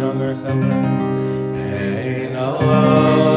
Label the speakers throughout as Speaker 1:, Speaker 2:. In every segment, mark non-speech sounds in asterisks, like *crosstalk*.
Speaker 1: Yeah, yeah.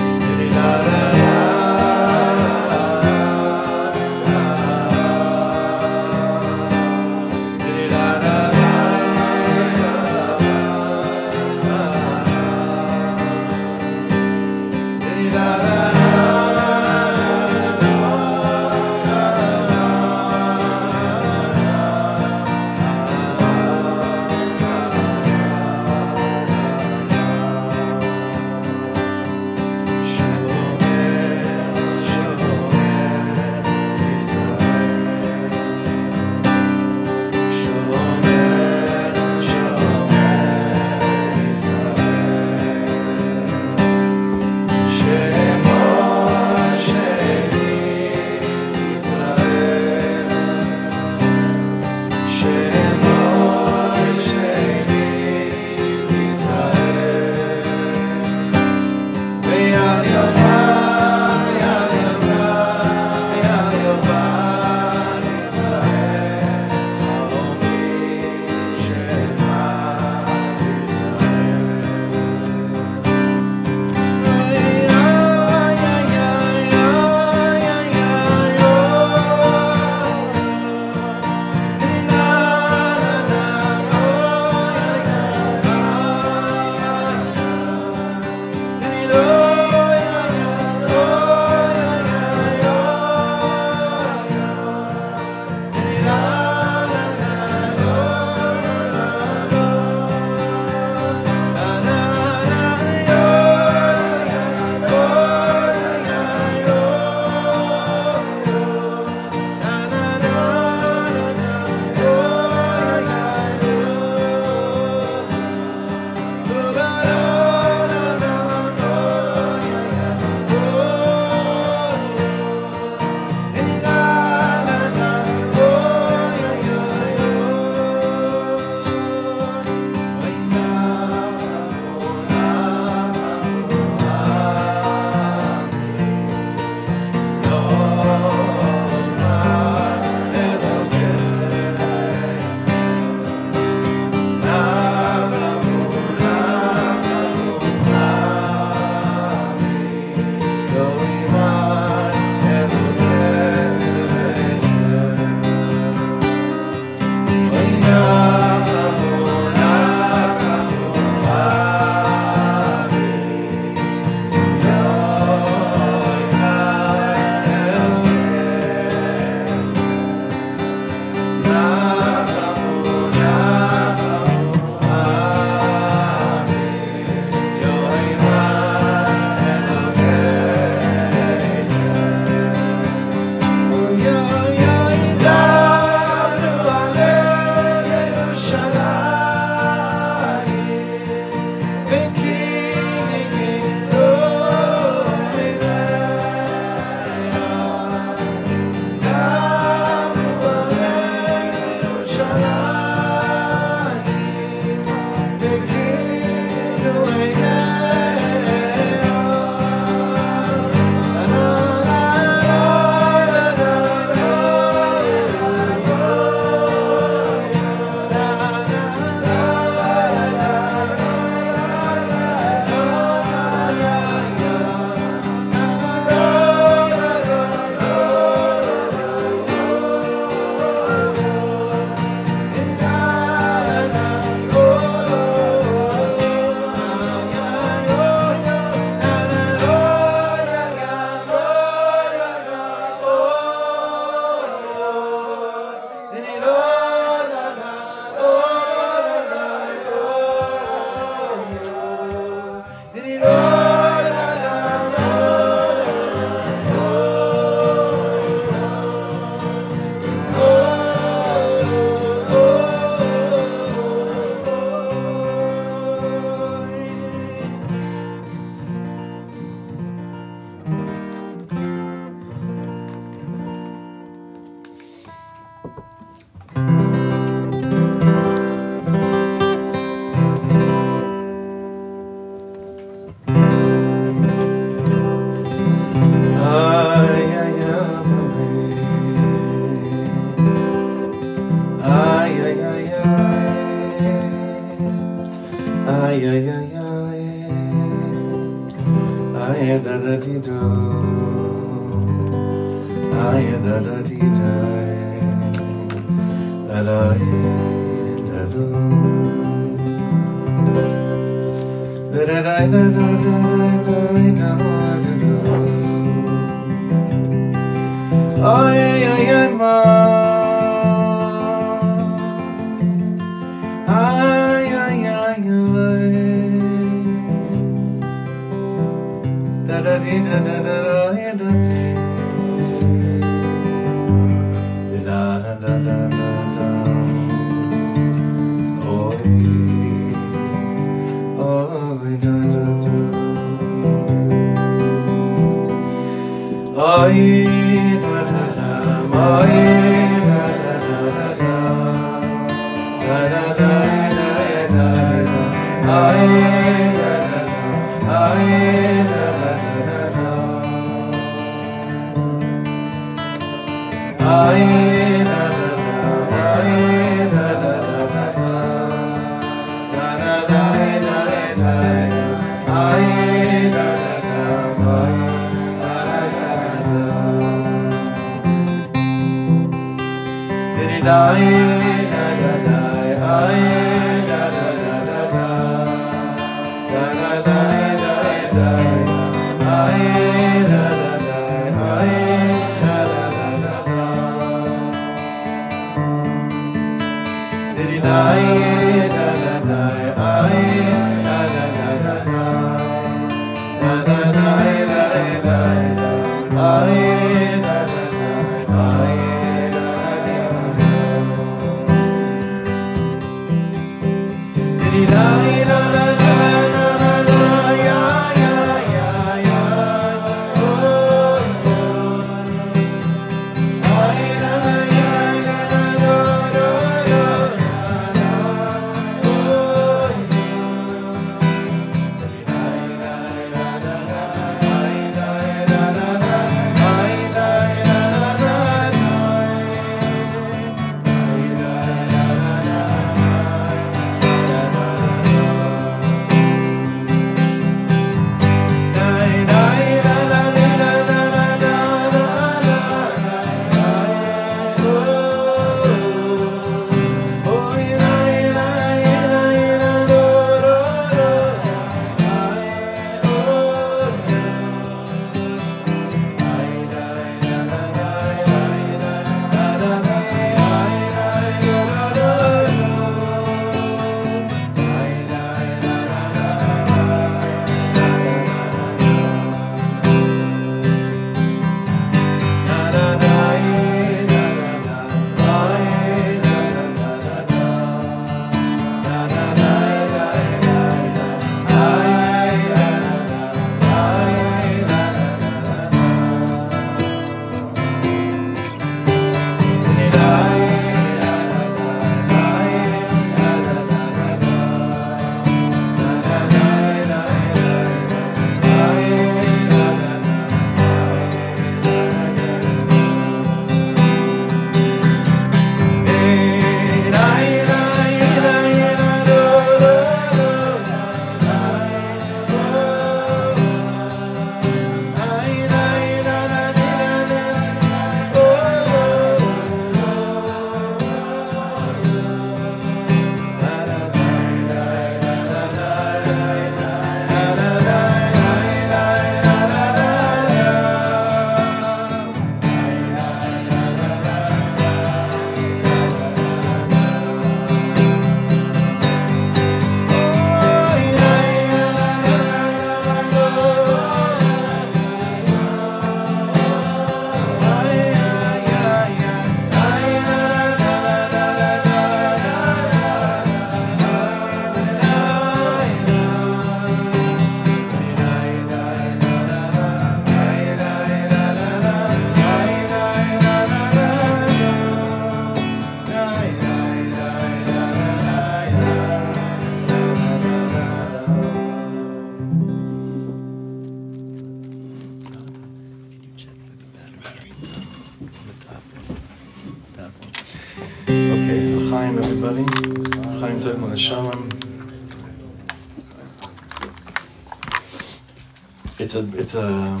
Speaker 1: It's a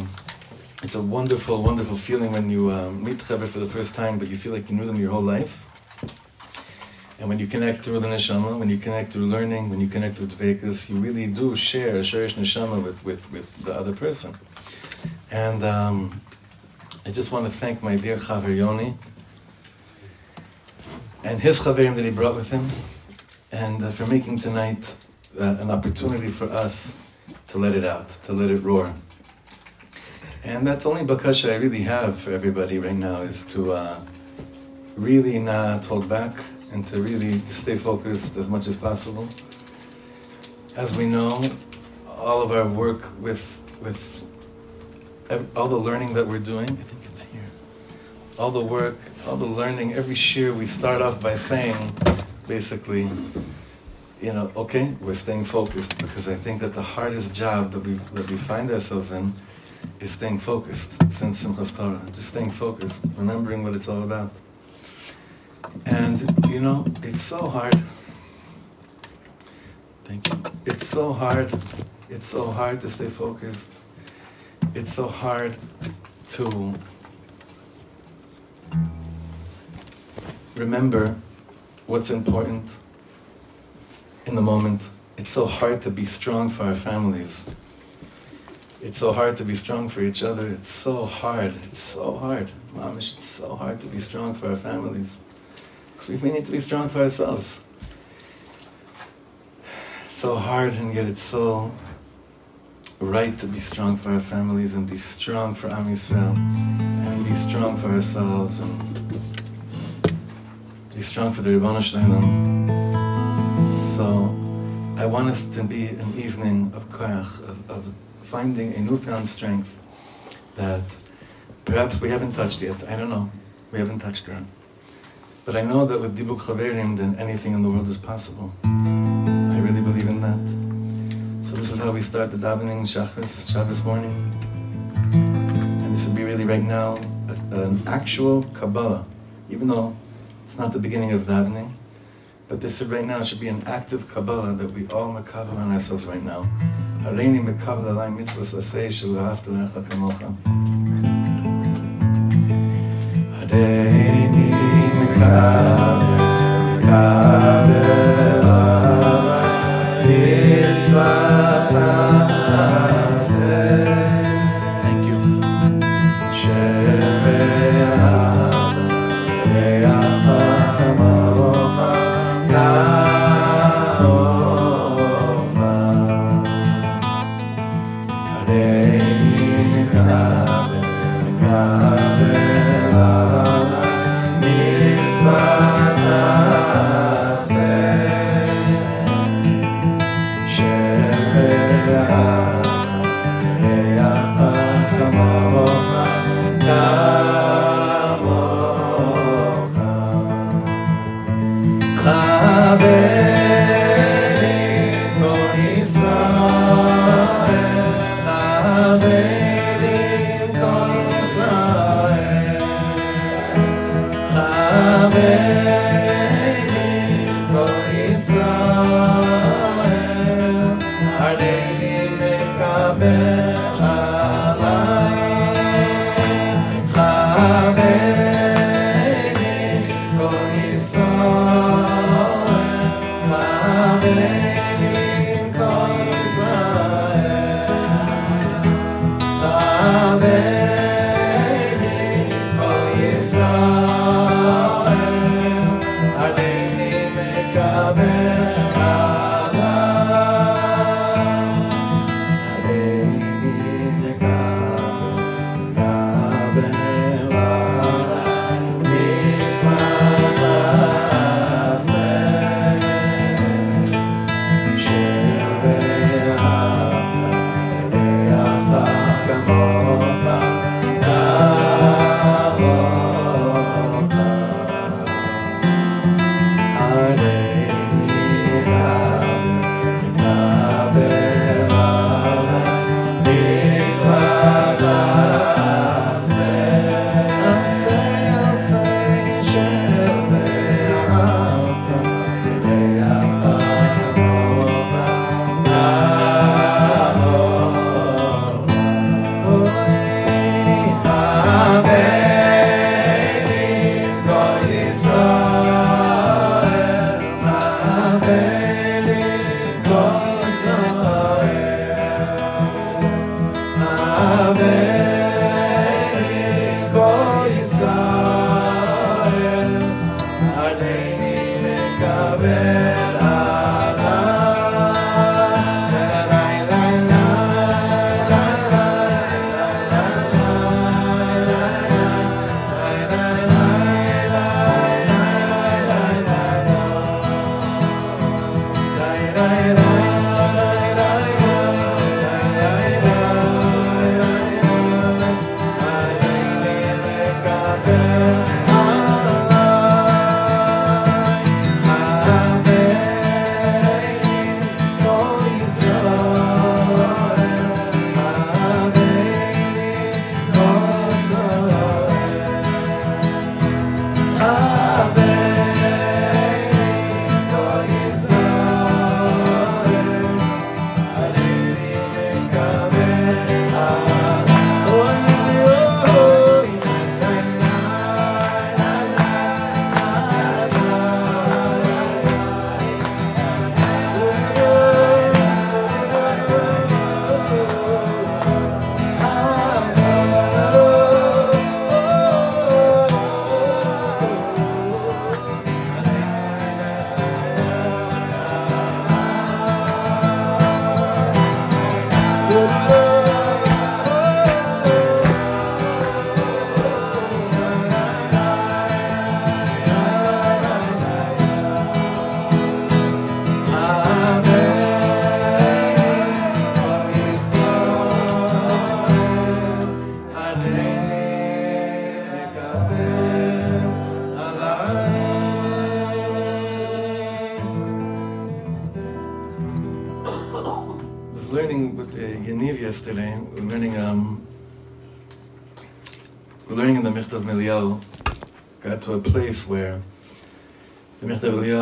Speaker 1: it's a wonderful wonderful feeling when you uh, meet Chaver for the first time, but you feel like you knew them your whole life. And when you connect through the neshama, when you connect through learning, when you connect through Dvekas, you really do share a shoresh neshama with, with, with the other person. And um, I just want to thank my dear Chaver Yoni and his Chaverim that he brought with him, and uh, for making tonight uh, an opportunity for us to let it out, to let it roar. And that's only bakasha I really have for everybody right now is to uh, really not hold back and to really stay focused as much as possible. As we know, all of our work with with all the learning that we're doing, I think it's here. All the work, all the learning, every year we start off by saying, basically, you know, okay, we're staying focused because I think that the hardest job that we that we find ourselves in is staying focused since Simchas Torah, just staying focused, remembering what it's all about. And you know, it's so hard. Thank you. It's so hard. It's so hard to stay focused. It's so hard to remember what's important in the moment. It's so hard to be strong for our families. It's so hard to be strong for each other. It's so hard. It's so hard. Mamish, it's so hard to be strong for our families. Because we need to be strong for ourselves. It's so hard and yet it's so right to be strong for our families and be strong for Am Yisrael and be strong for ourselves and to be strong for the Ribbon Shalom. So I want us to be an evening of koyach, of, of finding a newfound strength that perhaps we haven't touched yet. I don't know. We haven't touched her. But I know that with Dibuk Chaverim, then anything in the world is possible. I really believe in that. So this is how we start the davening Shachris, Shabbos morning. And this would be really right now an actual Kabbalah, even though it's not the beginning of davening. But this right now should be an active Kabbalah that we all makabel on ourselves right now. הריני מקבל עלי מצווה ששא של ואהבת לך כמוך. הריני מקבל, מקבל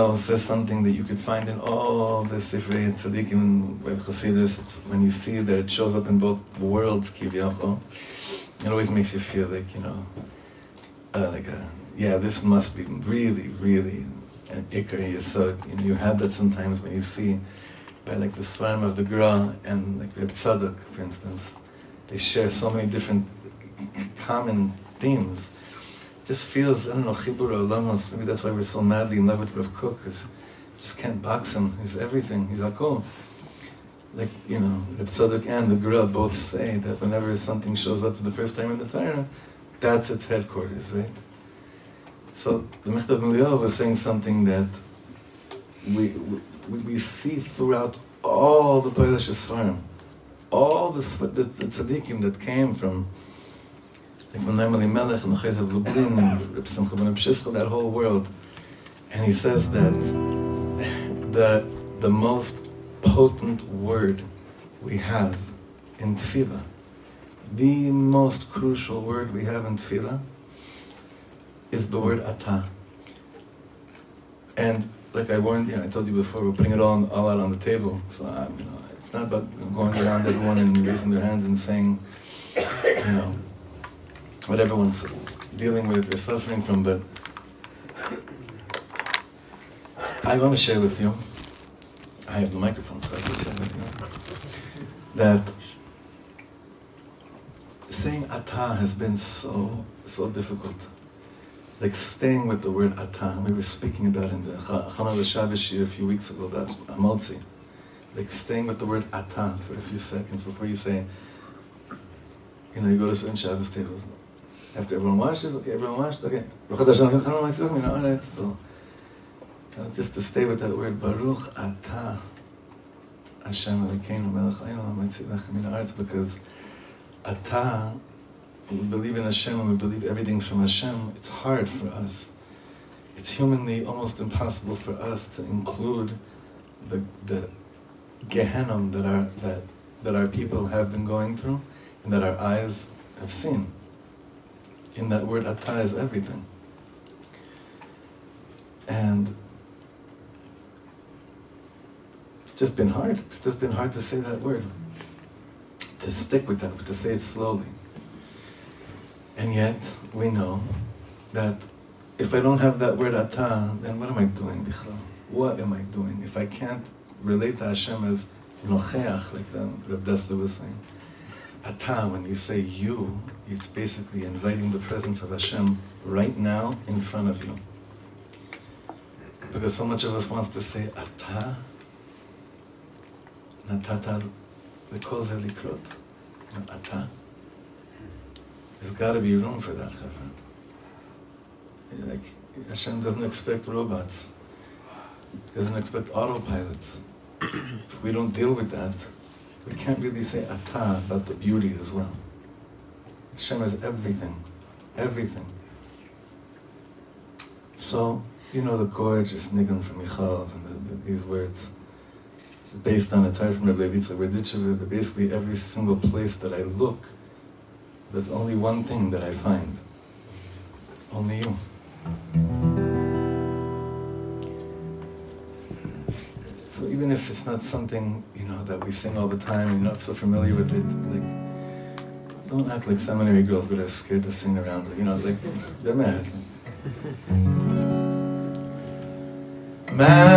Speaker 1: Me'Eliyahu says something that you could find in all the Sifrei and Tzaddikim by Chassidus. When you see that it shows up in both worlds, Kivyachol. It always makes you feel like you know, uh, like a yeah, this must be really, really an Ikar Yesod. You know, you have that sometimes when you see by like the Svarim of the Gra and like Reb Tzadok, for instance. They share so many different common themes. Just feels, I don't know, Chibur Olamos, maybe that's why we're so madly in love with Rav Kook, because just can't box him. He's everything. He's Akol. Oh, like, you know, Reb Tzadok and the Gra both say that whenever something shows up for the first time in the Torah, that's its headquarters, right? So the Michtav Me'Eliyahu was saying something that we, we we, we see throughout all the Polish Svarim, all the, the, the tzaddikim that came from like from Noam Elimelech and the Chozeh of Lublin and Simcha ben Abshischa, that whole world. And he says that the, the most potent word we have in Tefillah, the most crucial word we have in Tefillah, is the word Atah. And like I warned, you know, I told you before, we're putting it all, all out on the table. So, um, you know, it's not about going around everyone and raising their hand and saying, you know, what everyone's dealing with or suffering from, but I want to share with you, I have the microphone, so I can share with you, that saying atah has been so, so difficult like staying with the word atah. We were speaking about in the Chana Shabbos a few weeks ago about Amotzi. Like staying with the word atah for a few seconds before you say, you know, you go to certain Shabbos tables. After everyone washes, okay, everyone washed, okay. So, just to stay with that word, Baruch atah. Hashem Elokeinu melech ayinu because Ata, we believe in Hashem and we believe everything's from Hashem, it's hard for us. It's humanly almost impossible for us to include the, the Gehenna that our, that, that our people have been going through and that our eyes have seen. In that word, Atah is everything. And it's just been hard. It's just been hard to say that word. To stick with that, to say it slowly. And yet, we know that if I don't have that word atah, then what am I doing, Bichlal? What am I doing? If I can't relate to Hashem as nocheach, like the Reb Dessler was saying, atah, when you say you, it's basically inviting the presence of Hashem right now in front of you. Because so much of us wants to say ata, natata, the koze likrot, ata. There's got to be room for that, Like Hashem doesn't expect robots. Doesn't expect autopilots. if we don't deal with that, we can't really say ata about the beauty as well. Hashem has everything, everything. So, you know the gorgeous nigun from Michal and the, the, these words. It's based on a Torah from Rabbi Yitzchak Berditchev, that basically every single place that I look, there's only one thing that I find. Only you. So even if it's not something, you know, that we sing all the time, you're not so familiar with it, like, don't act like seminary girls that are scared to sing around, you know, like, they're mad. *laughs* Master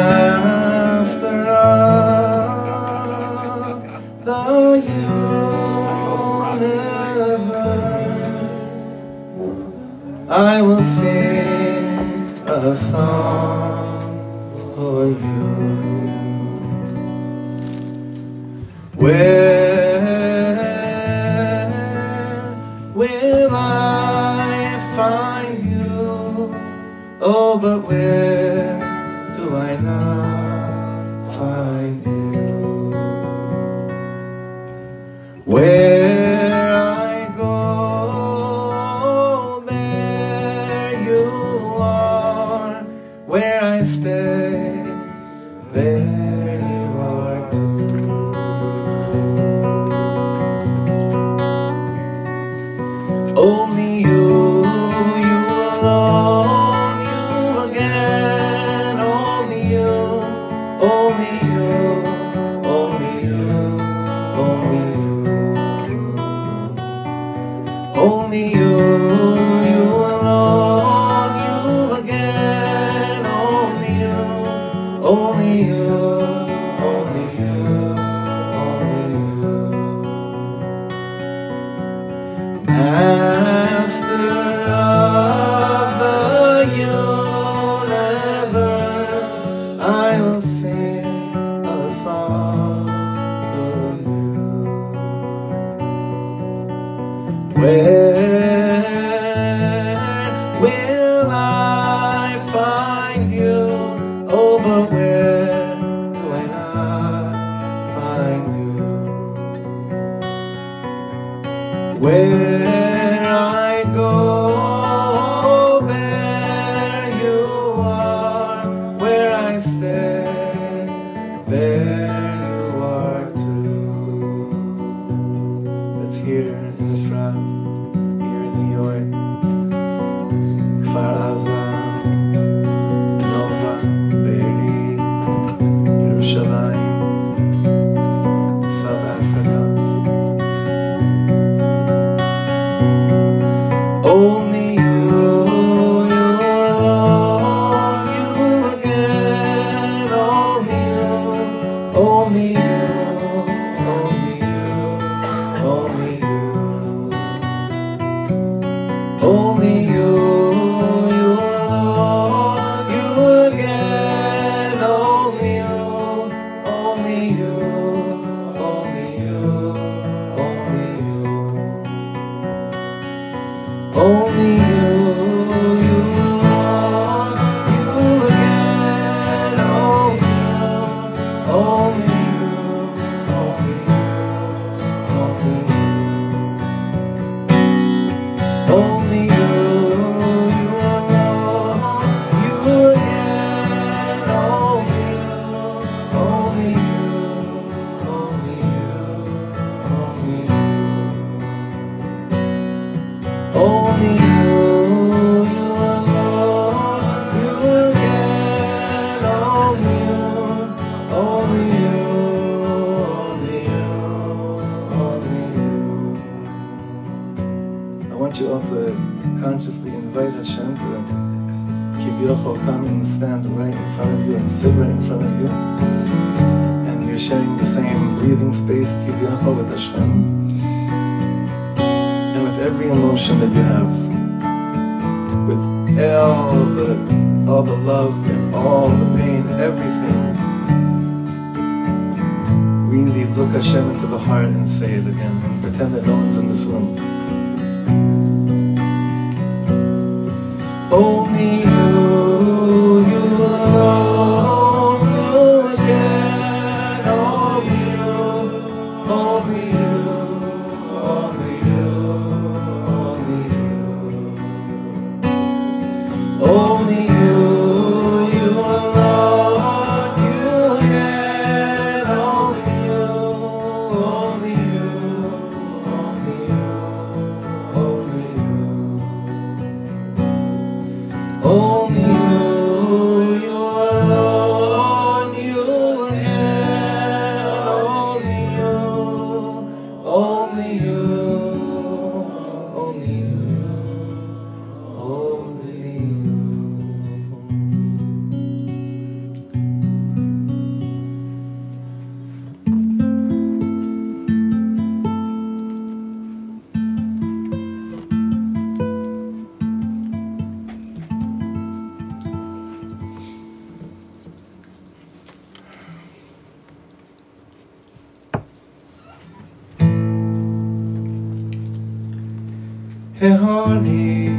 Speaker 1: ההוני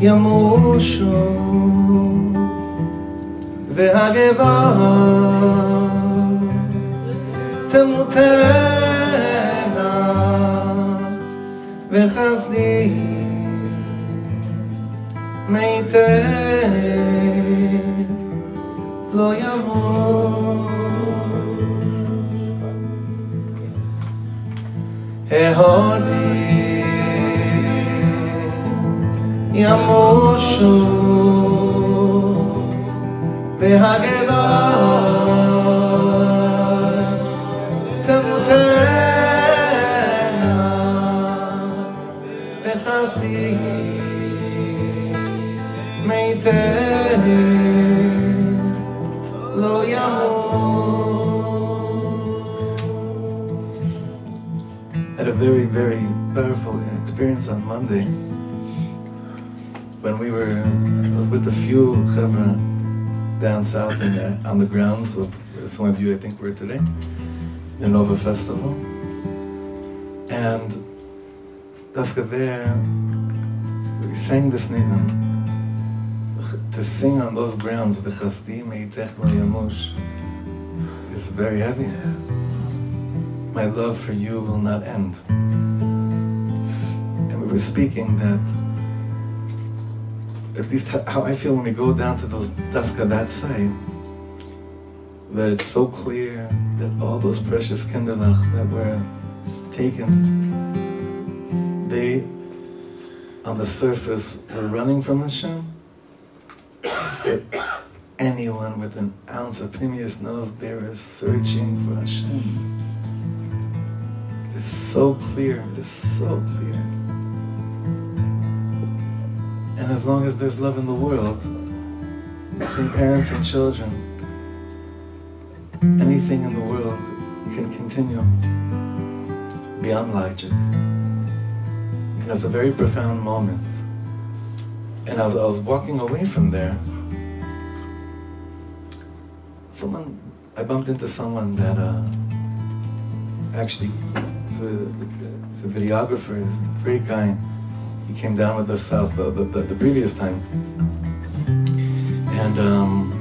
Speaker 1: ימושו והגבעה תמותנה וחסדי מיתן לא ימות ההודי ימושו והגבעה תמותנה וחסדי מיתן experience on Monday when we were, I was with a few chevra down south in on the grounds of some of you I think were today, the Nova Festival. And Dafka there, we sang this nigun. To sing on those grounds, V'chasdi meitech lo yamush, is very heavy my love for you will not end. We were speaking that, at least how I feel when we go down to those dafka that side, that it's so clear that all those precious kinderlach that were taken, they, on the surface, were running from Hashem. But anyone with an ounce of pnimius knows they is searching for Hashem. It is so clear. It is so clear. And as long as there's love in the world, between parents and children, anything in the world can continue beyond logic. And it was a very profound moment. And as I was walking away from there. Someone, I bumped into someone that uh, actually is a, is a videographer, is great guy. He came down with us south the, the, the, the previous time. And um,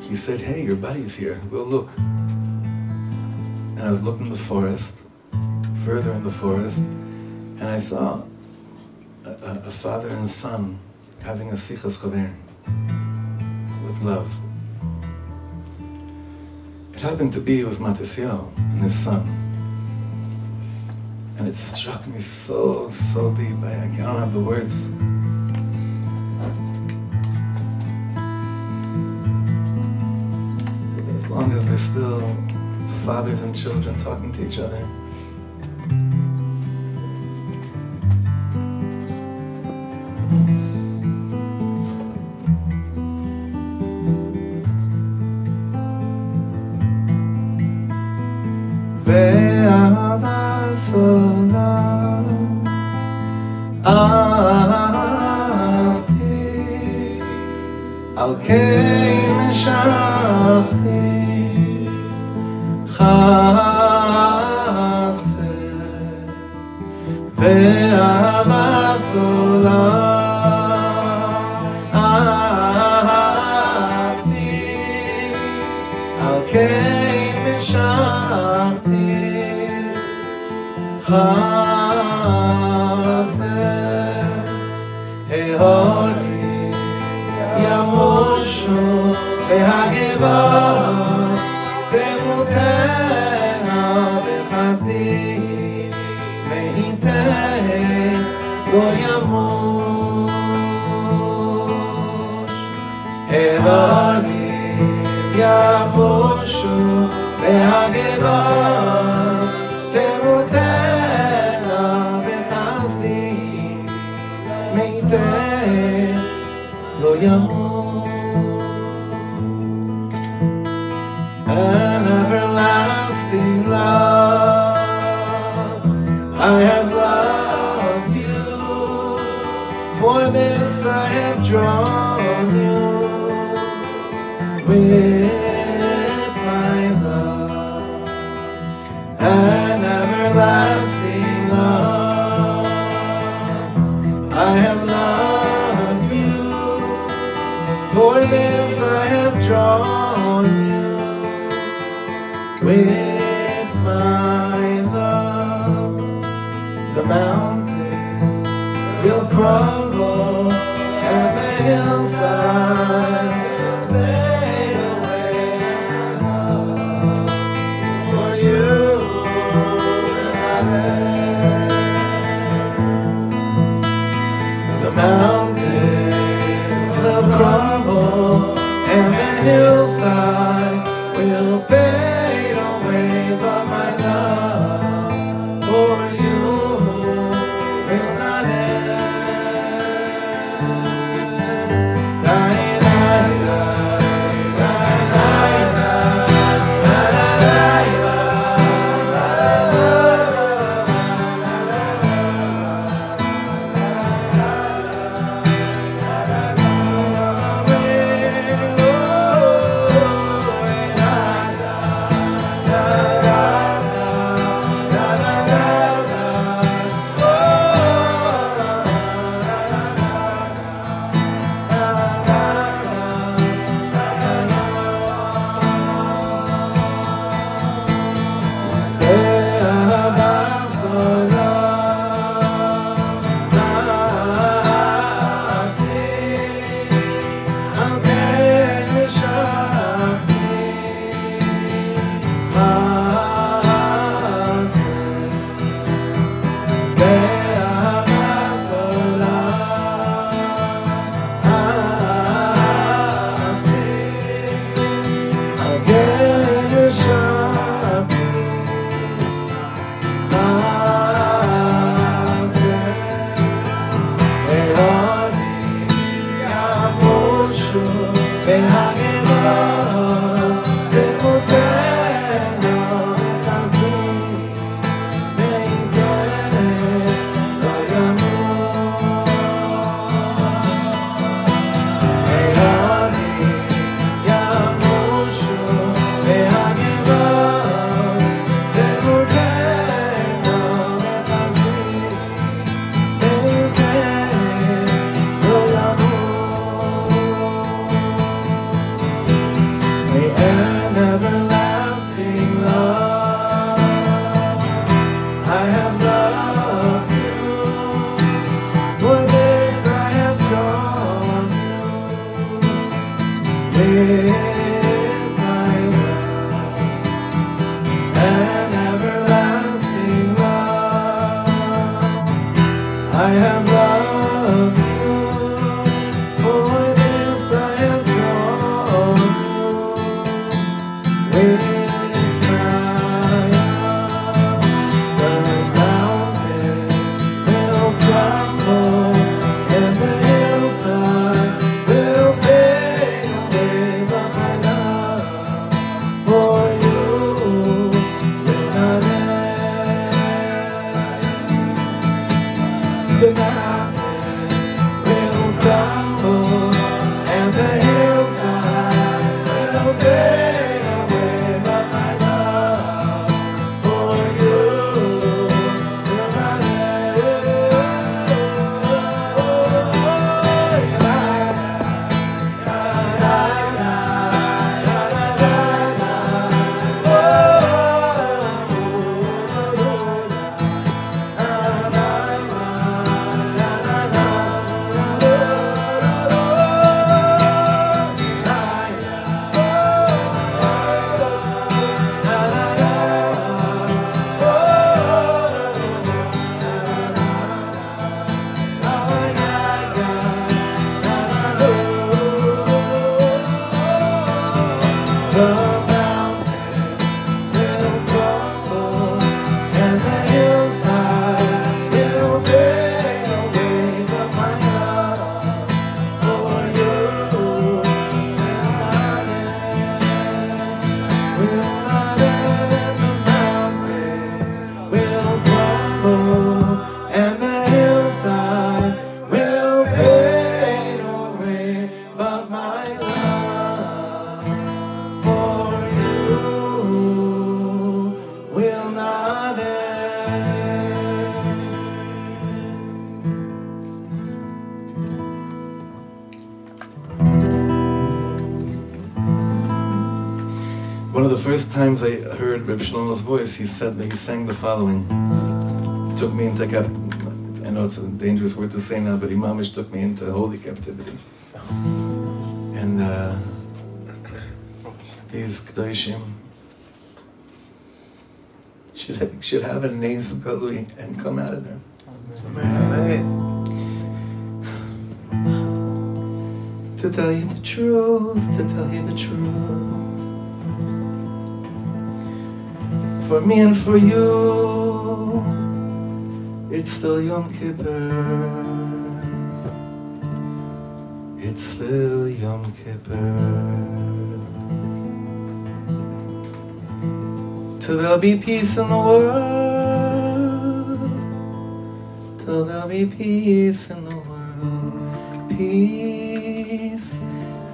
Speaker 1: he said, Hey, your buddy's here. Go look. And I was looking in the forest, further in the forest, and I saw a, a, a father and son having a sichas chaver with love. It happened to be it was Matisiel and his son. And it struck me so, so deep. I, I don't have the words. As long as there's still fathers and children talking to each other. Times I heard Reb Shlomo's voice, he said that he sang the following. He took me into cap. I know it's a dangerous word to say now, but Imamish took me into holy captivity. And uh, these Kedoshim should have, should have a galui and come out of there. To tell you the truth, to tell you the truth. For me and for you, it's still Yom Kippur. It's still Yom Kippur. Till there'll be peace in the world. Till there'll be peace in the world. Peace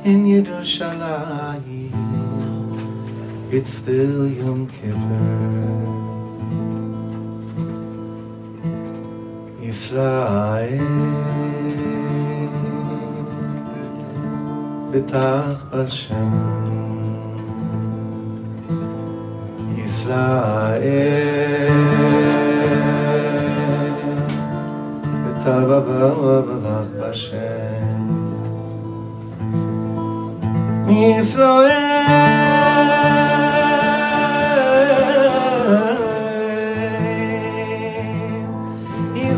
Speaker 1: in Yerushalayim it's still Yom Kippur. Israel, b'tach b'ashem, Israel, b'tach Hashem. Israel.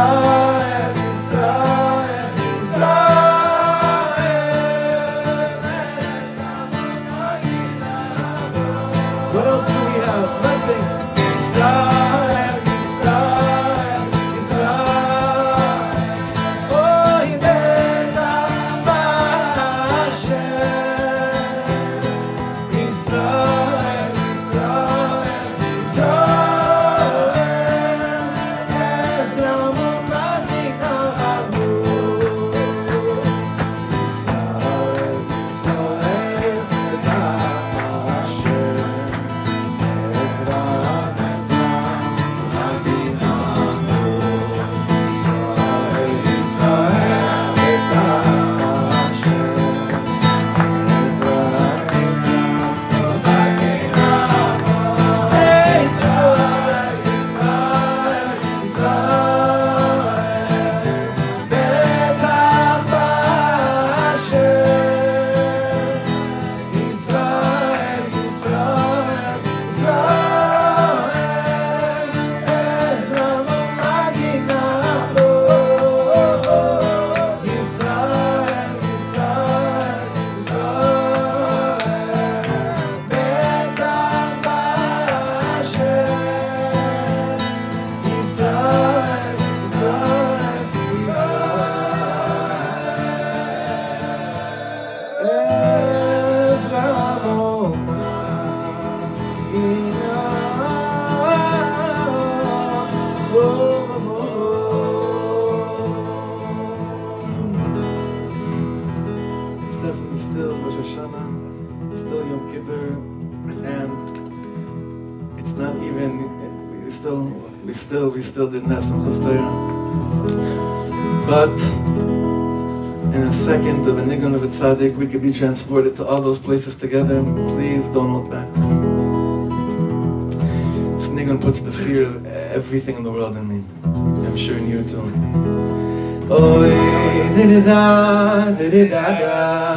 Speaker 1: now. tzaddik, we could be transported to all those places together. Please don't hold back. This nigun puts the fear of everything in the world in me. I'm sure in you too. Oh, da da da da da da.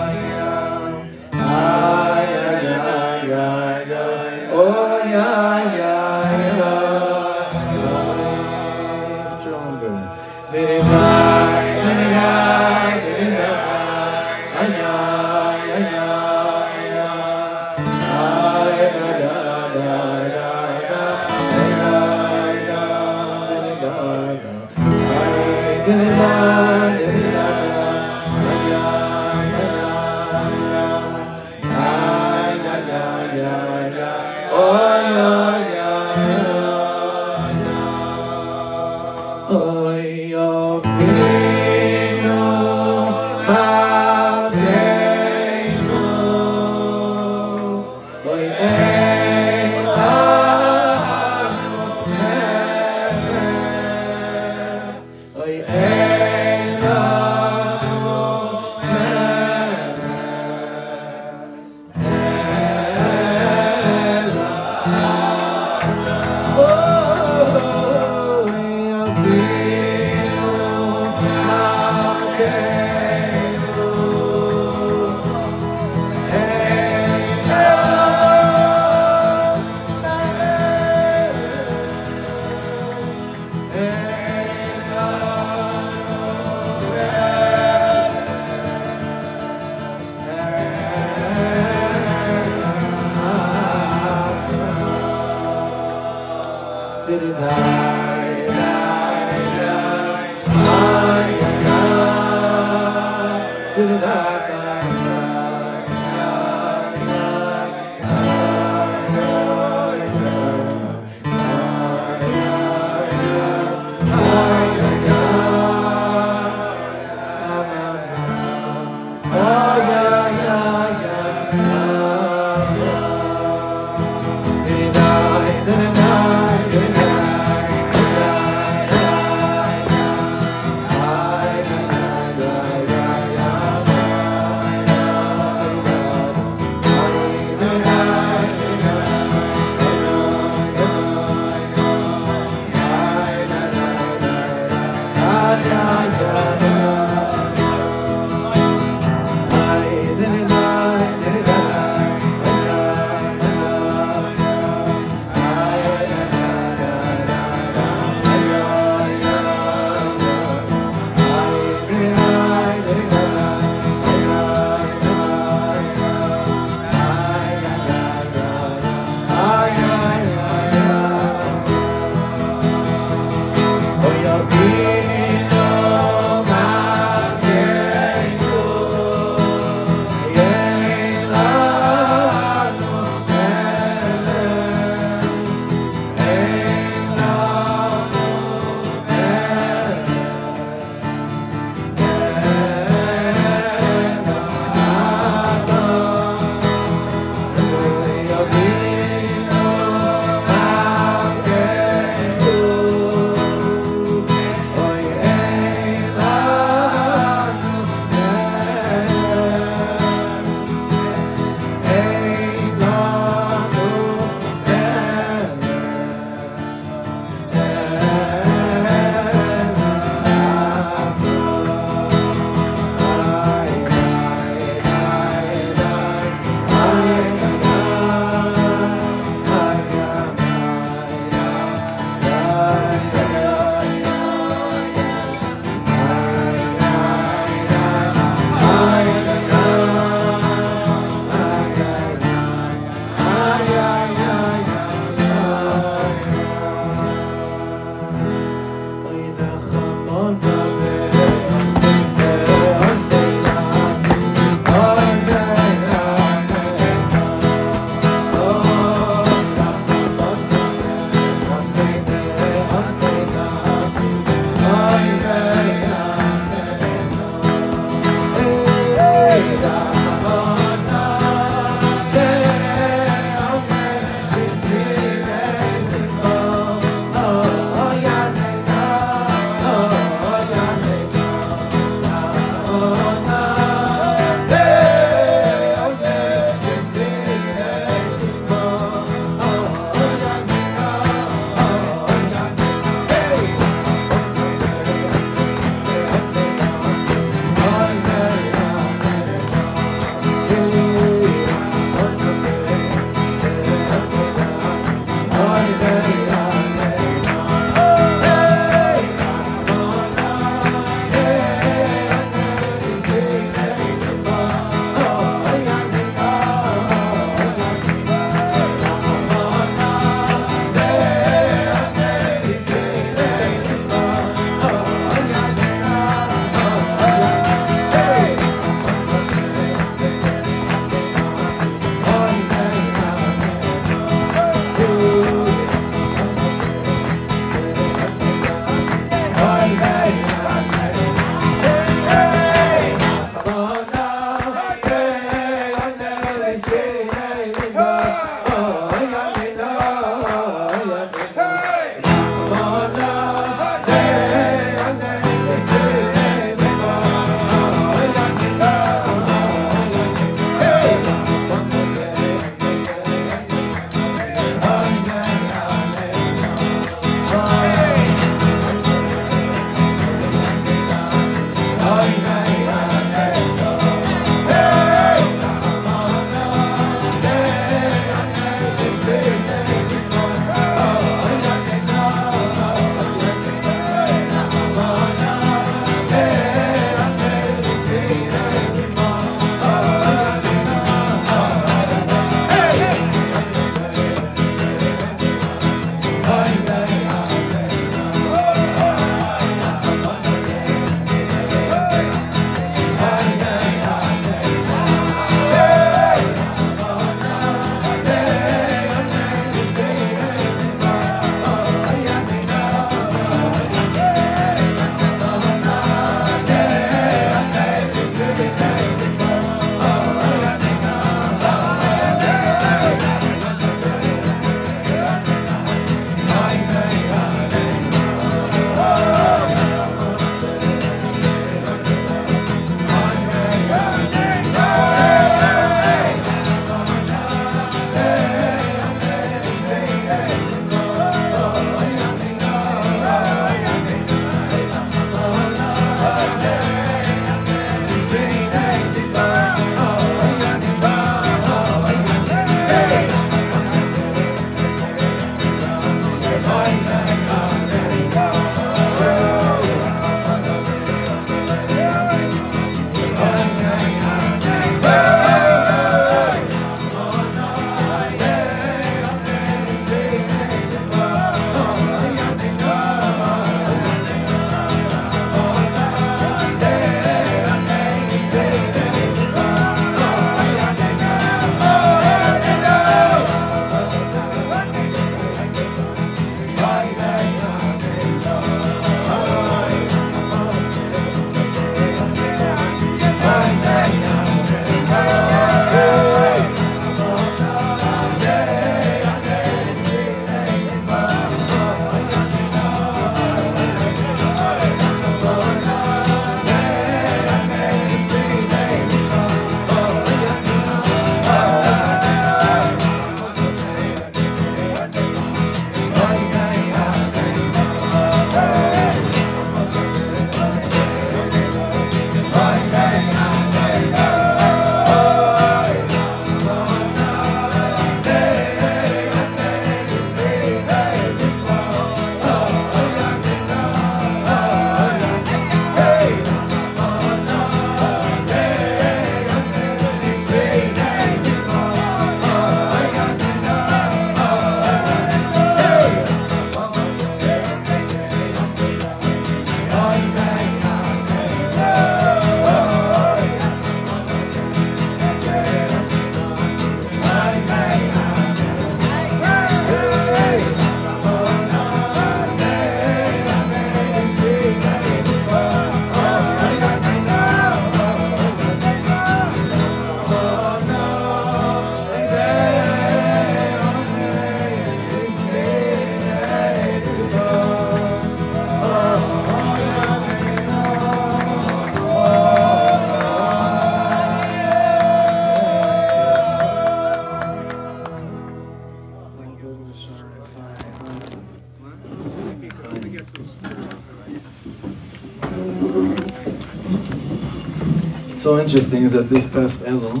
Speaker 1: so interesting is that this past Elul,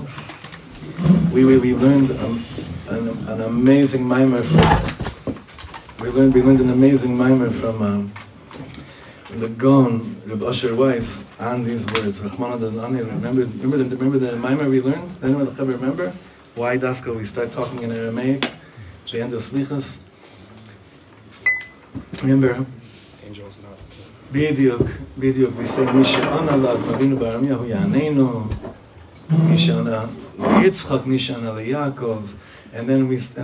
Speaker 1: we, we, we learned um, an, an, amazing mimer from, we learned, we learned an amazing mimer from, um, the Gaon, Reb Asher Weiss, on these words. Remember, remember, the, remember the mimer we learned? Anyone remember? Why Dafka we start talking in Aramaic, the end of Slichas? Remember?
Speaker 2: Angels not.
Speaker 1: בדיוק, we say מי שענה לאב אבינו בארמיה הוא יעננו, מי שענה ליצחק, מי שענה ליעקב, and *laughs* then we,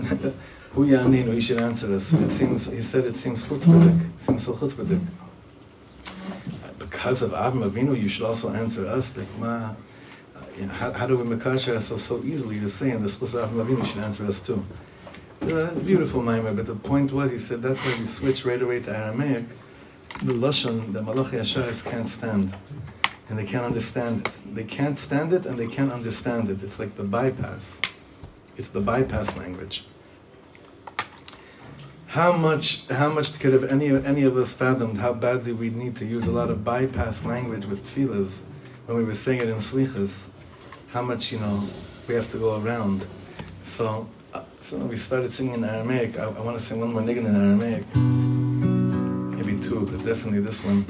Speaker 1: הוא יעננו, he should answer us. It seems, he said it seems chutzpahdik, seems so chutzpahdik. Because of Avram Avinu, you should also answer us, like, ma, you know, how, how do we makasher ourselves so easily to say in the schus Avram Avinu should answer us too. Uh, beautiful mimer, but the point was, he said that's why we switch right away to Aramaic, the Lashon, the Malachei Hashareis can't stand. And they can't understand it. They can't stand it and they can't understand it. It's like the bypass. It's the bypass language. How much, how much could have any, any of us fathomed how badly we'd need to use a lot of bypass language with tefillahs when we were saying it in slichas? How much, you know, we have to go around. So, uh, so we started singing in Aramaic. I, I want to sing one more niggun in Aramaic two, but definitely this one.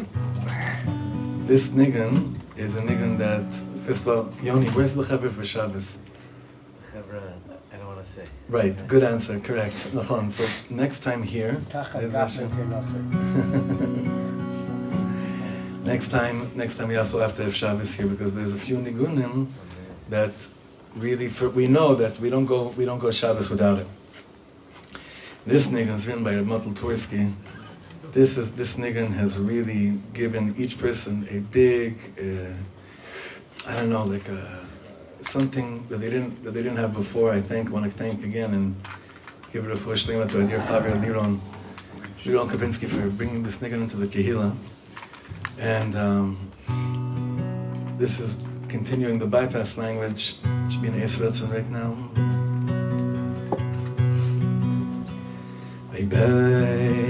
Speaker 1: This niggun is a niggun that, first of all, Yoni, where's the Chaver for Shabbos?
Speaker 3: Chaver, I don't want to say.
Speaker 1: Right, good answer, correct. Nachon. So next time here, *laughs* next time, next time we also have to have Shabbos here because there's a few nigunim that really, for, we know that we don't go, we don't go Shabbos without it. This niggun is written by Ramotel Twersky this is this niggun has really given each person a big, uh, I don't know, like a, uh, something that they didn't that they didn't have before. I think I want to thank again and give it a full shlema to our dear Javier Liron, Liron Kabinski for bringing this niggun into the Kehila, and um, this is continuing the bypass language. It should be in Esratzen right now. be'anorochit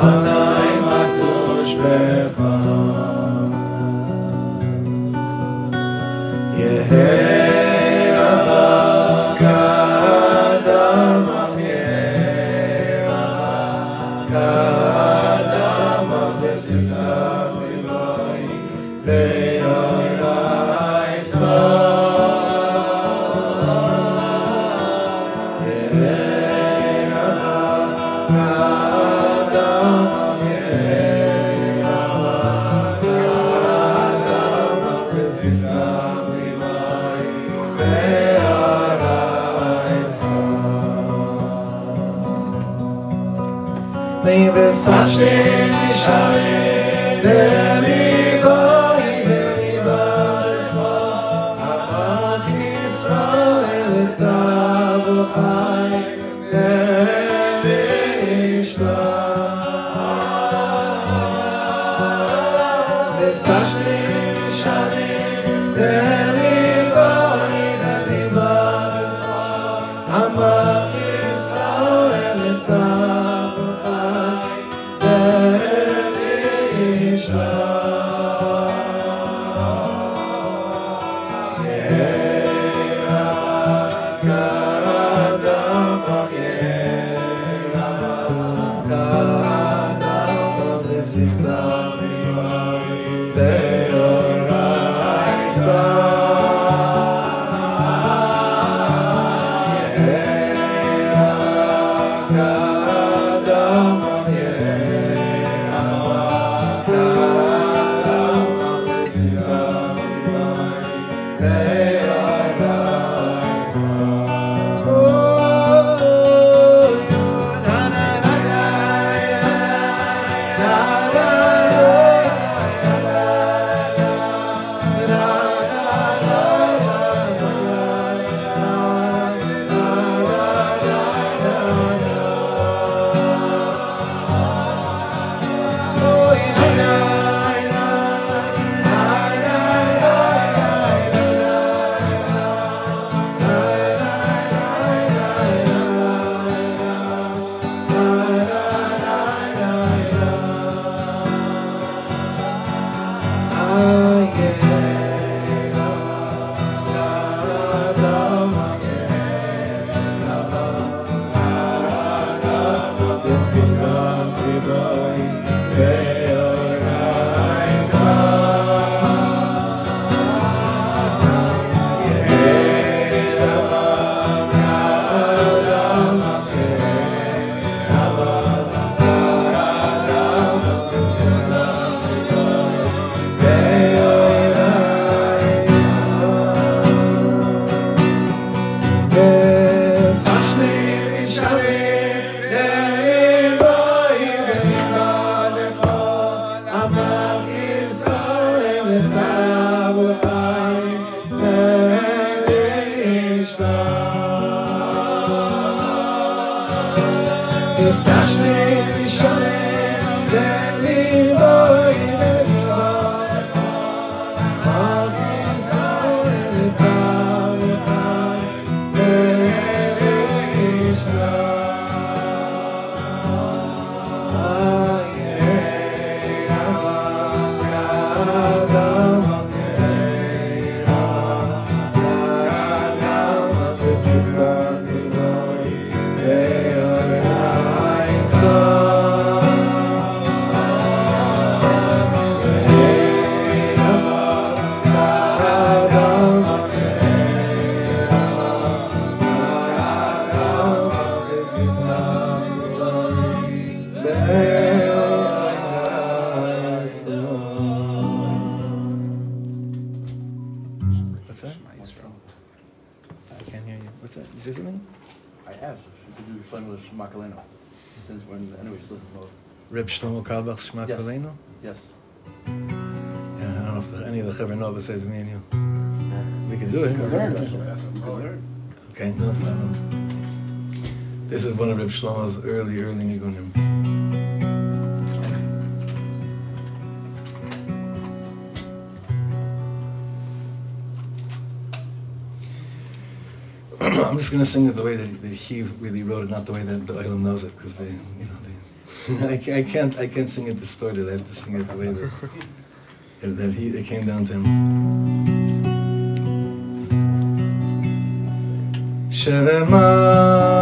Speaker 1: אוי, Hashem Reb Shlomo Carlebach's Shema
Speaker 4: Yes.
Speaker 1: Kolenu?
Speaker 4: Yes.
Speaker 1: Yeah, I don't know if the, any of the Chaver know besides me and you. We can do it. Okay, no problem. This is one of Reb Shlomo's early, early nigunim. *clears throat* I'm just gonna sing it the way that he, that he really wrote it, not the way that the Olam knows it, because they, you know, they. *laughs* I, I can't, I can't sing it distorted. I have to sing it the way that, that he, it came down to him. Shema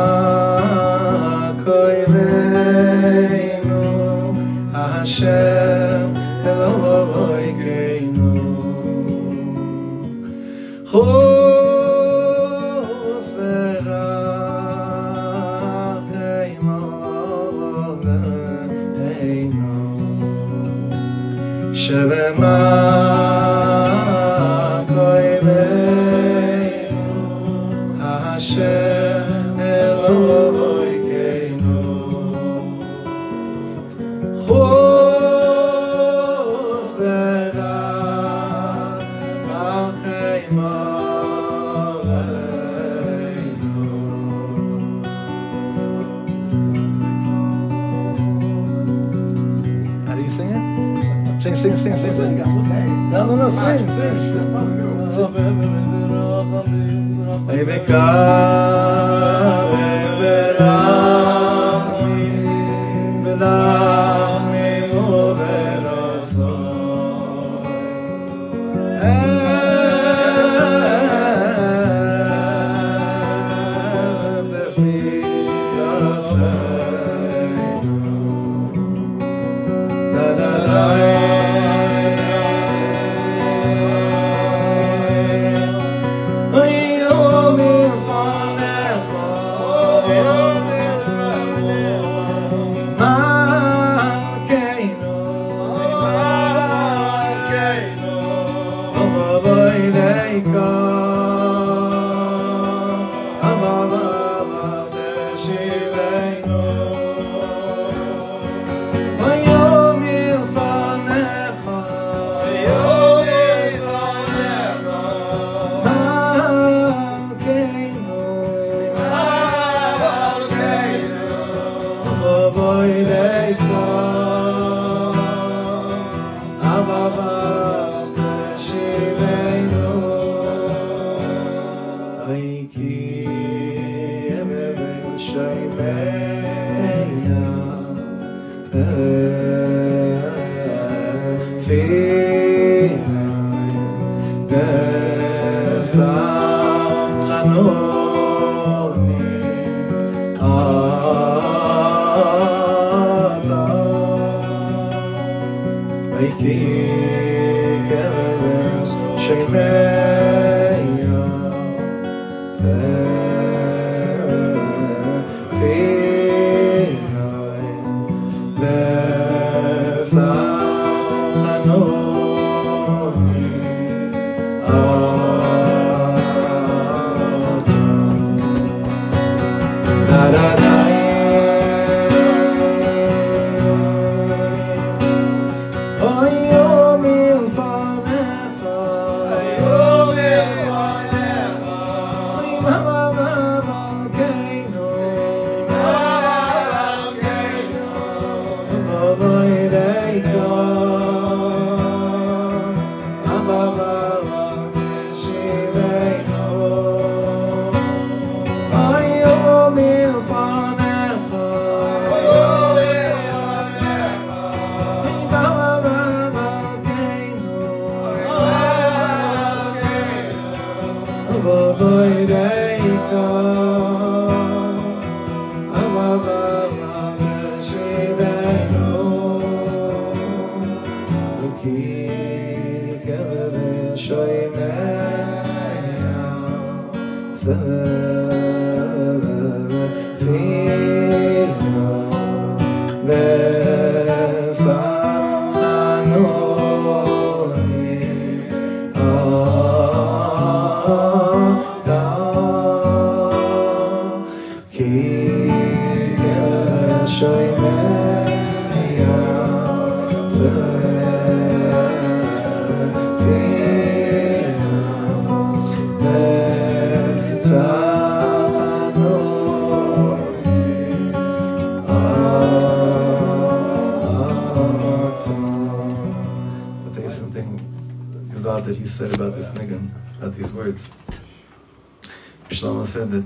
Speaker 1: said that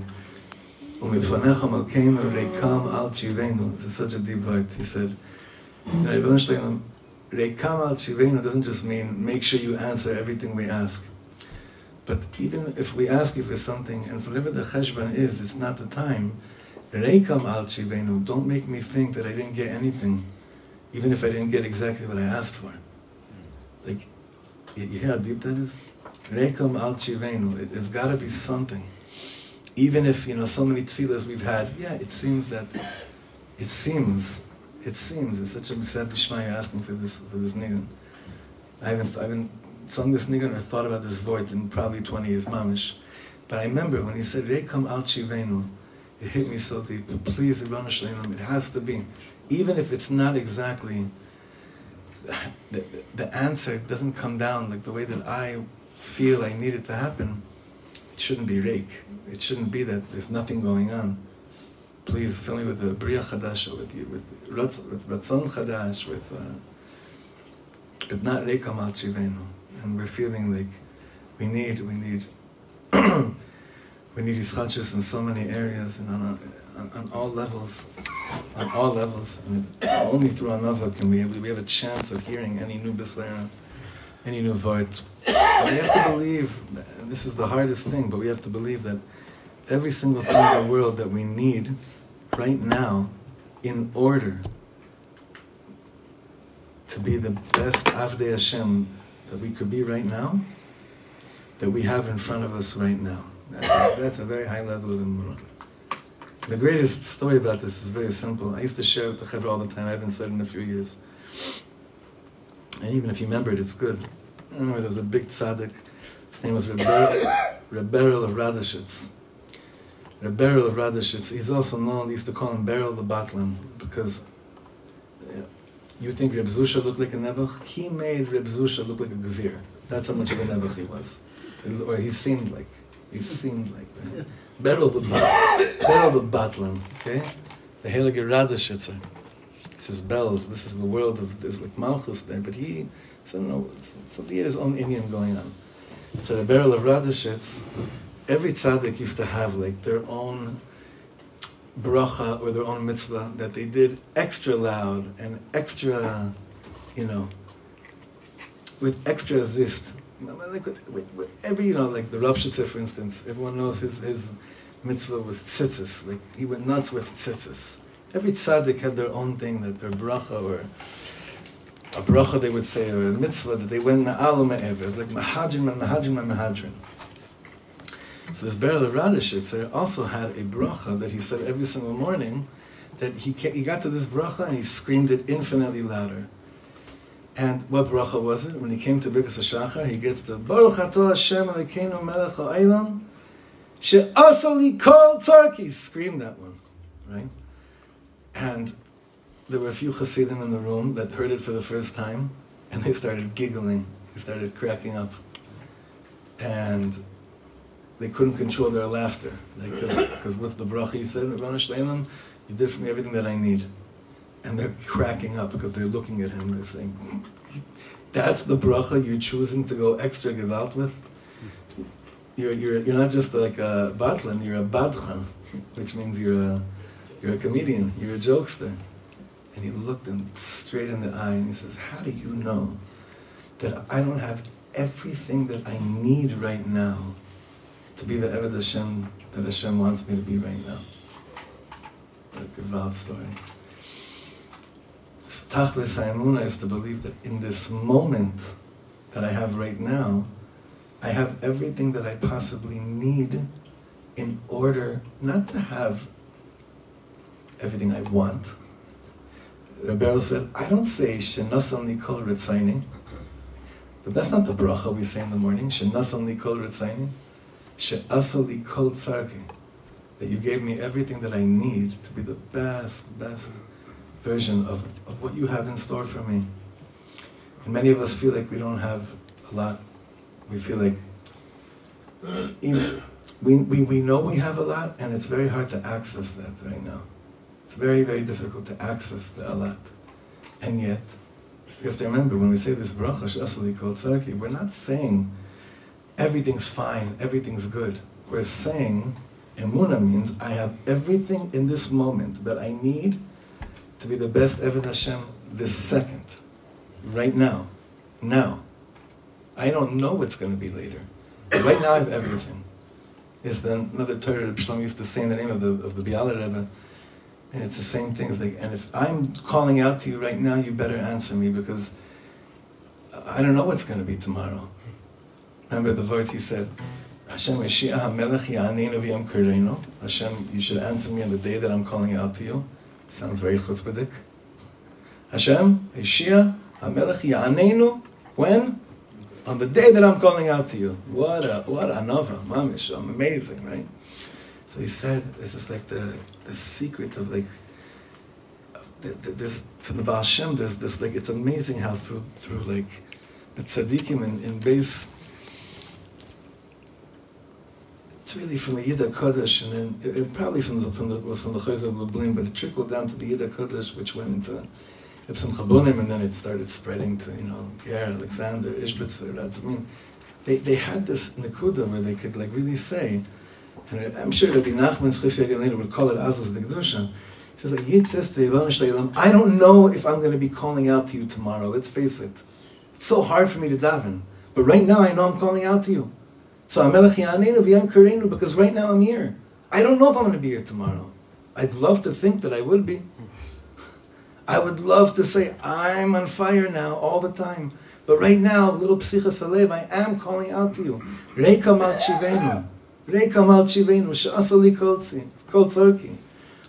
Speaker 1: "Umifanecha malkeinu reikam al chivenu." This is such a deep word. He said, reikam al doesn't just mean make sure you answer everything we ask. But even if we ask you for something, and for whatever the cheshbon is, it's not the time. Reikam al. Don't make me think that I didn't get anything, even if I didn't get exactly what I asked for. Like, you, hear how deep that is? Reikam al chivenu. It, it's got to be something. Even if you know so many tefillahs we've had, yeah, it seems that it seems it seems it's such a misad b'shma you're asking for this for this niggun. I haven't I haven't sung this niggun or thought about this void in probably 20 years, mamish. But I remember when he said Reikam al chivenu, it hit me so deep. Please, Ibn Shalom, it has to be, even if it's not exactly the, the answer doesn't come down like the way that I feel I need it to happen. It shouldn't be reik. It shouldn't be that there's nothing going on. Please fill me with a bria chadash, with with with ratzon chadash, with, uh, but not reikam al chivenu. And we're feeling like we need, we need, *clears throat* we need ischachus in so many areas and on, on, on all levels, on all levels. And only through anava can we we have a chance of hearing any new beslera, any new vart. We have to believe, and this is the hardest thing, but we have to believe that every single thing in the world that we need right now in order to be the best Avdei Hashem that we could be right now, that we have in front of us right now. That's a, that's a very high level of emunah. The greatest story about this is very simple. I used to share it with the Chevra all the time. I haven't said it in a few years. And even if you remember it, it's good. Remember there was a big tzaddik. His name was Rebberal *coughs* of Radishitz. Rebberal of Radishitz. He's also known, they used to call him Beryl the Batlan, because uh, you think Reb Zusha looked like a Nebuch? He made Reb Zusha look like a Gvir. That's how much of a Nebuch he was. Or he seemed like. He seemed like that. Beryl the, Bat- Beryl the Batlan, okay? The Heilige Radishitzer. This is bells. This is the world of there's like Malchus there, but he so no so he had his own inyan going on. So the Beryl of Radishitz, every tzaddik used to have like their own bracha or their own mitzvah that they did extra loud and extra, you know, with extra zist. Like with, with, with every, you know, like the Rav Shitzer, for instance, everyone knows his, his mitzvah was tzitzis. Like he went nuts with tzitzis. Every tzaddik had their own thing that their bracha or a bracha they would say or a mitzvah that they went na'alu me'ever, like mahadrim and mahadrim and mahadrim. So this of Radishitzer also had a bracha that he said every single morning that he, he got to this bracha and he screamed it infinitely louder. And what bracha was it? When he came to Birkas HaShachar, he gets the Baruch Atah Hashem Elokeinu Melech HaOlam She'asa li kol tzarki. He screamed that one, right? And there were a few Hasidim in the room that heard it for the first time, and they started giggling. They started cracking up. And they couldn't control their laughter. Because with the bracha he said, you did for me everything that I need. and they're cracking up because they're looking at him. and They're saying, "That's the bracha you're choosing to go extra gewalt with." You're, you're, you're not just like a batlin, you're a badchan, which means you're a, you're a comedian, you're a jokester. And he looked him straight in the eye and he says, How do you know that I don't have everything that I need right now to be the Eved Hashem that Hashem wants me to be right now? What a Gewalt story. This Tachlis HaEmunah is to believe that in this moment that I have right now, I have everything that I possibly need in order not to have everything I want. Rebbe said, I don't say Shenasan Nikol Ritzaini, but that's not the bracha we say in the morning. Shenasan Nikol Ritzaini, She'asal Kol Tzarki, that you gave me everything that I need to be the best, best version of, of what you have in store for me. And many of us feel like we don't have a lot we feel like *clears throat* even, we, we, we know we have a lot, and it's very hard to access that right now. It's very, very difficult to access the alat. And yet, we have to remember when we say this bracha we're not saying everything's fine, everything's good. We're saying emuna means I have everything in this moment that I need to be the best Eved Hashem this second, right now, now. I don't know what's going to be later. But right now I have everything. Is the another Torah Reb Shlomo used to say in the name of the of the Biala Rebbe, and it's the same thing. It's like, and if I'm calling out to you right now, you better answer me because I don't know what's going to be tomorrow. Remember the word he said, Hashem Yeshia HaMelech Ya'aneinu V'yam Kareinu. Hashem, you should answer me on the day that I'm calling out to you. Sounds very chutzpahdik. Hashem Yeshia HaMelech Ya'aneinu. When? on the day that I'm calling out to you. What a what a nova, mamish, amazing, right? So he said, this is like the the secret of like this for the Baal Shem. There's this like it's amazing how through through like the tzaddikim in, in base. It's really from the Yida Kodesh, and then it, it probably from the, from the was from the Chozeh of Lublin, but it trickled down to the Yida Kodesh, which went into Ibsen Chabonim, and then it started spreading to, you know, Ger, Alexander, Ishbitzer, that's, I mean, they, they had this Nakuda where they could like really say, and I'm sure Rabbi Nachman's Chesed Yelena would call it Azaz Degdusha. He says, Yid says to I don't know if I'm going to be calling out to you tomorrow, let's face it. It's so hard for me to daven. But right now I know I'm calling out to you. So Amelech Yanenu V'yam Karenu, because right now I'm here. I don't know if I'm going to be here tomorrow. I'd love to think that I would be. I would love to say, I'm on fire now all the time. But right now, little psichas alev, I am calling out to you. Reika mal chivenu. Reika mal chivenu. Sha'asali kol tzorki.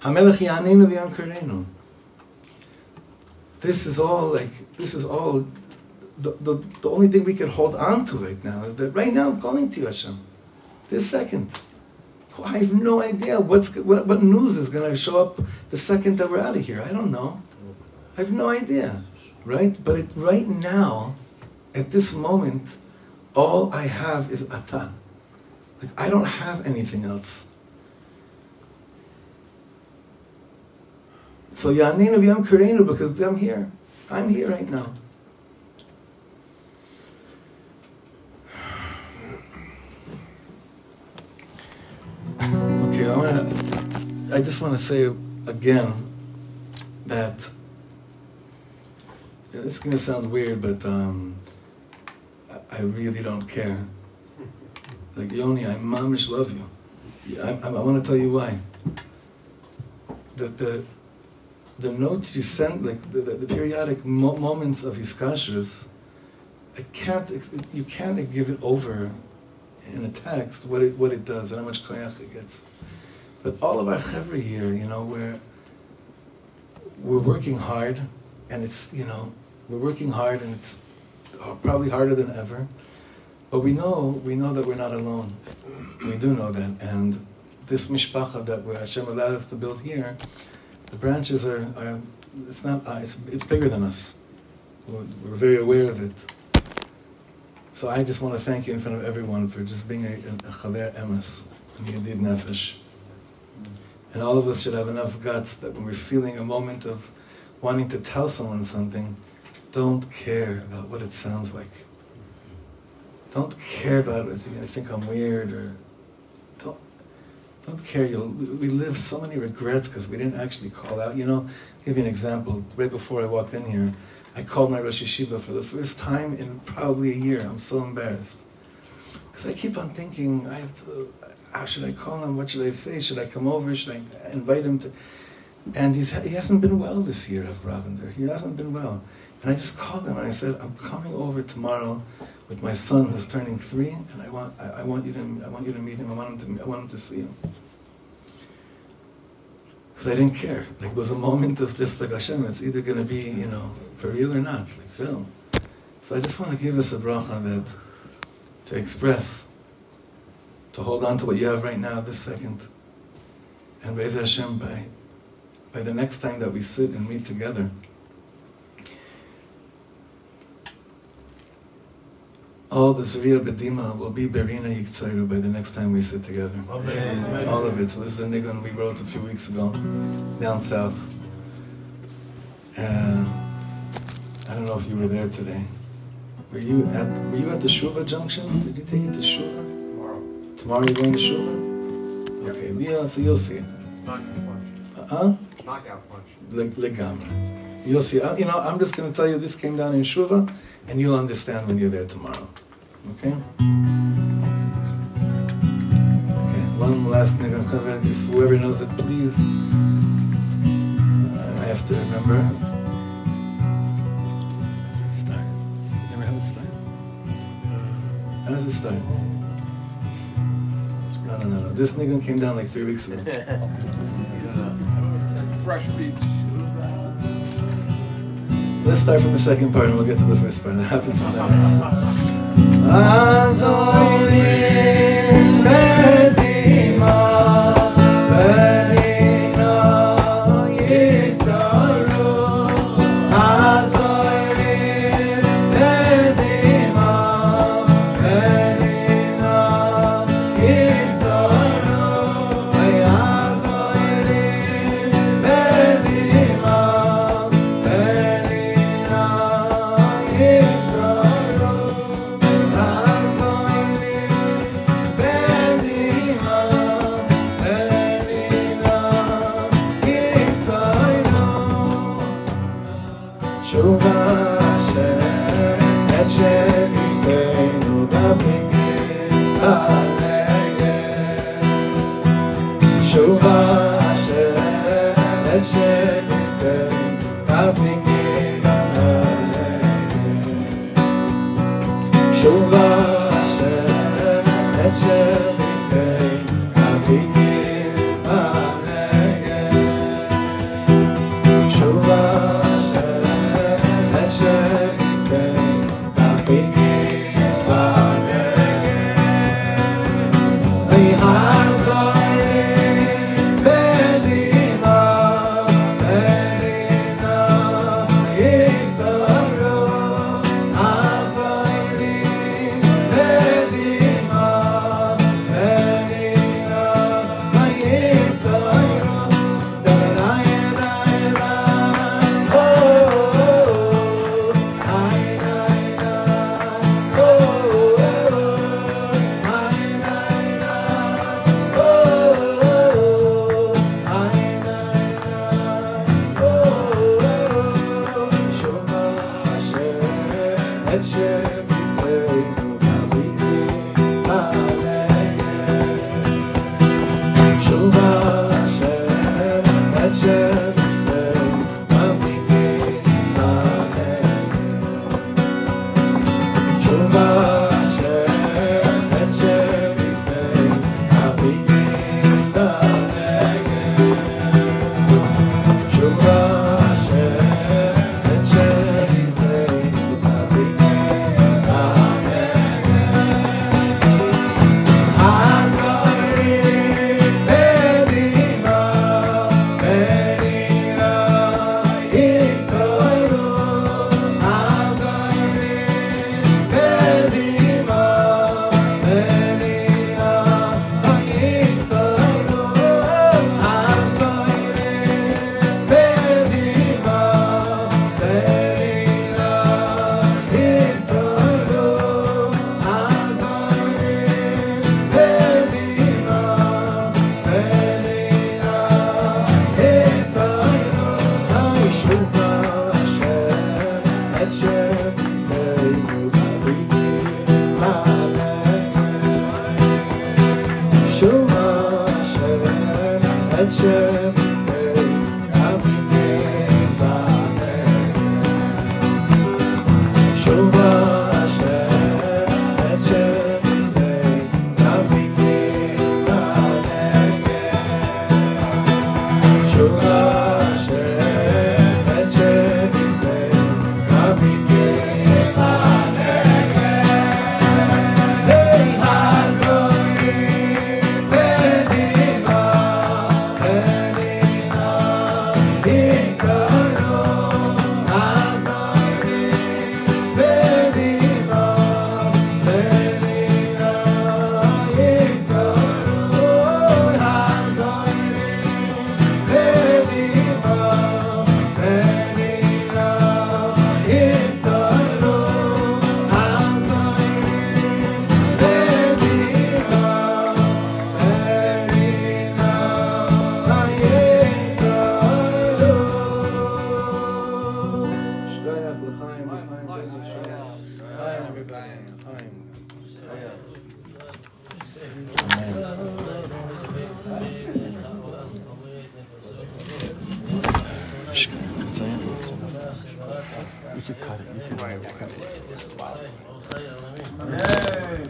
Speaker 1: Hamelech yanenu v'yam karenu. This is all like, this is all, the, the, the only thing we can hold on to right now is that right now I'm calling to you, Hashem. This second. I have no idea what's, what, what news is going to show up the second that we're out of here. I don't know. I have no idea, right? But it, right now, at this moment, all I have is ata. Like I don't have anything else. So Yanin of Yam Karenu because I'm here. I'm here right now. Just want to say again that it's going to sound weird, but um, I, really don't care. Like Yoni, I mamish love you. I, I, I want to tell you why. The, the, the notes you send, like the, the, the periodic mo- moments of his kashras, I can't, you can't give it over in a text what it, what it does and how much koyach it gets. But all of our chevra here, you know, we're, we're working hard and it's, you know, we're working hard, and it's probably harder than ever. But we know, we know that we're not alone. We do know that, and this mishpacha that we Hashem allowed us to build here, the branches are, are it's not, uh, it's, it's bigger than us. We're, we're, very aware of it. So I just want to thank you in front of everyone for just being a, a chaver emes, and you nefesh. And all of us should have enough guts that when we're feeling a moment of wanting to tell someone something, don't care about what it sounds like. Don't care about is he going to think I'm weird or don't don't care. You'll, we live so many regrets because we didn't actually call out. You know, I'll give you an example. Right before I walked in here, I called my Rosh Yeshiva for the first time in probably a year. I'm so embarrassed because I keep on thinking, I have to. How should I call him? What should I say? Should I come over? Should I invite him to? And he's, he hasn't been well this year, Rav Ravender. He hasn't been well. And I just called him and I said, I'm coming over tomorrow with my son who's turning three, and I want, I, I want you to, I want you to meet him. I want him to, I want him to see him. Because I didn't care. Like there was a moment of just like Hashem, it's either going to be, you know, for real or not. Like so. So I just want to give us a bracha that to express, to hold on to what you have right now, this second, and raise Hashem by by the next time that we sit and meet together. All the Zriya Bedima will be Berina Yiktsairu by the next time we sit together.
Speaker 2: Amen.
Speaker 1: All of it. So this is a nigun we wrote a few weeks ago down south. Uh, I don't know if you were there today. Were you at Were you at the Shuva junction? Did you take it to Shuva?
Speaker 2: Tomorrow.
Speaker 1: You're going to Shuva? Okay, yeah, so you'll see.
Speaker 2: Knockout punch.
Speaker 1: Uh huh?
Speaker 2: Knockout punch.
Speaker 1: Le- Legamre. You'll see. Uh, You know, I'm just going to tell you this came down in Shuva, and you'll understand when you're there tomorrow. Okay? Okay, one last. Just whoever knows it, please. Uh, I have to remember. How does it start? Remember how it starts? How does it start? This nigga came down like three weeks ago. *laughs*
Speaker 4: Fresh beef.
Speaker 1: Let's start from the second part and we'll get to the first part. That happens sometime. *laughs*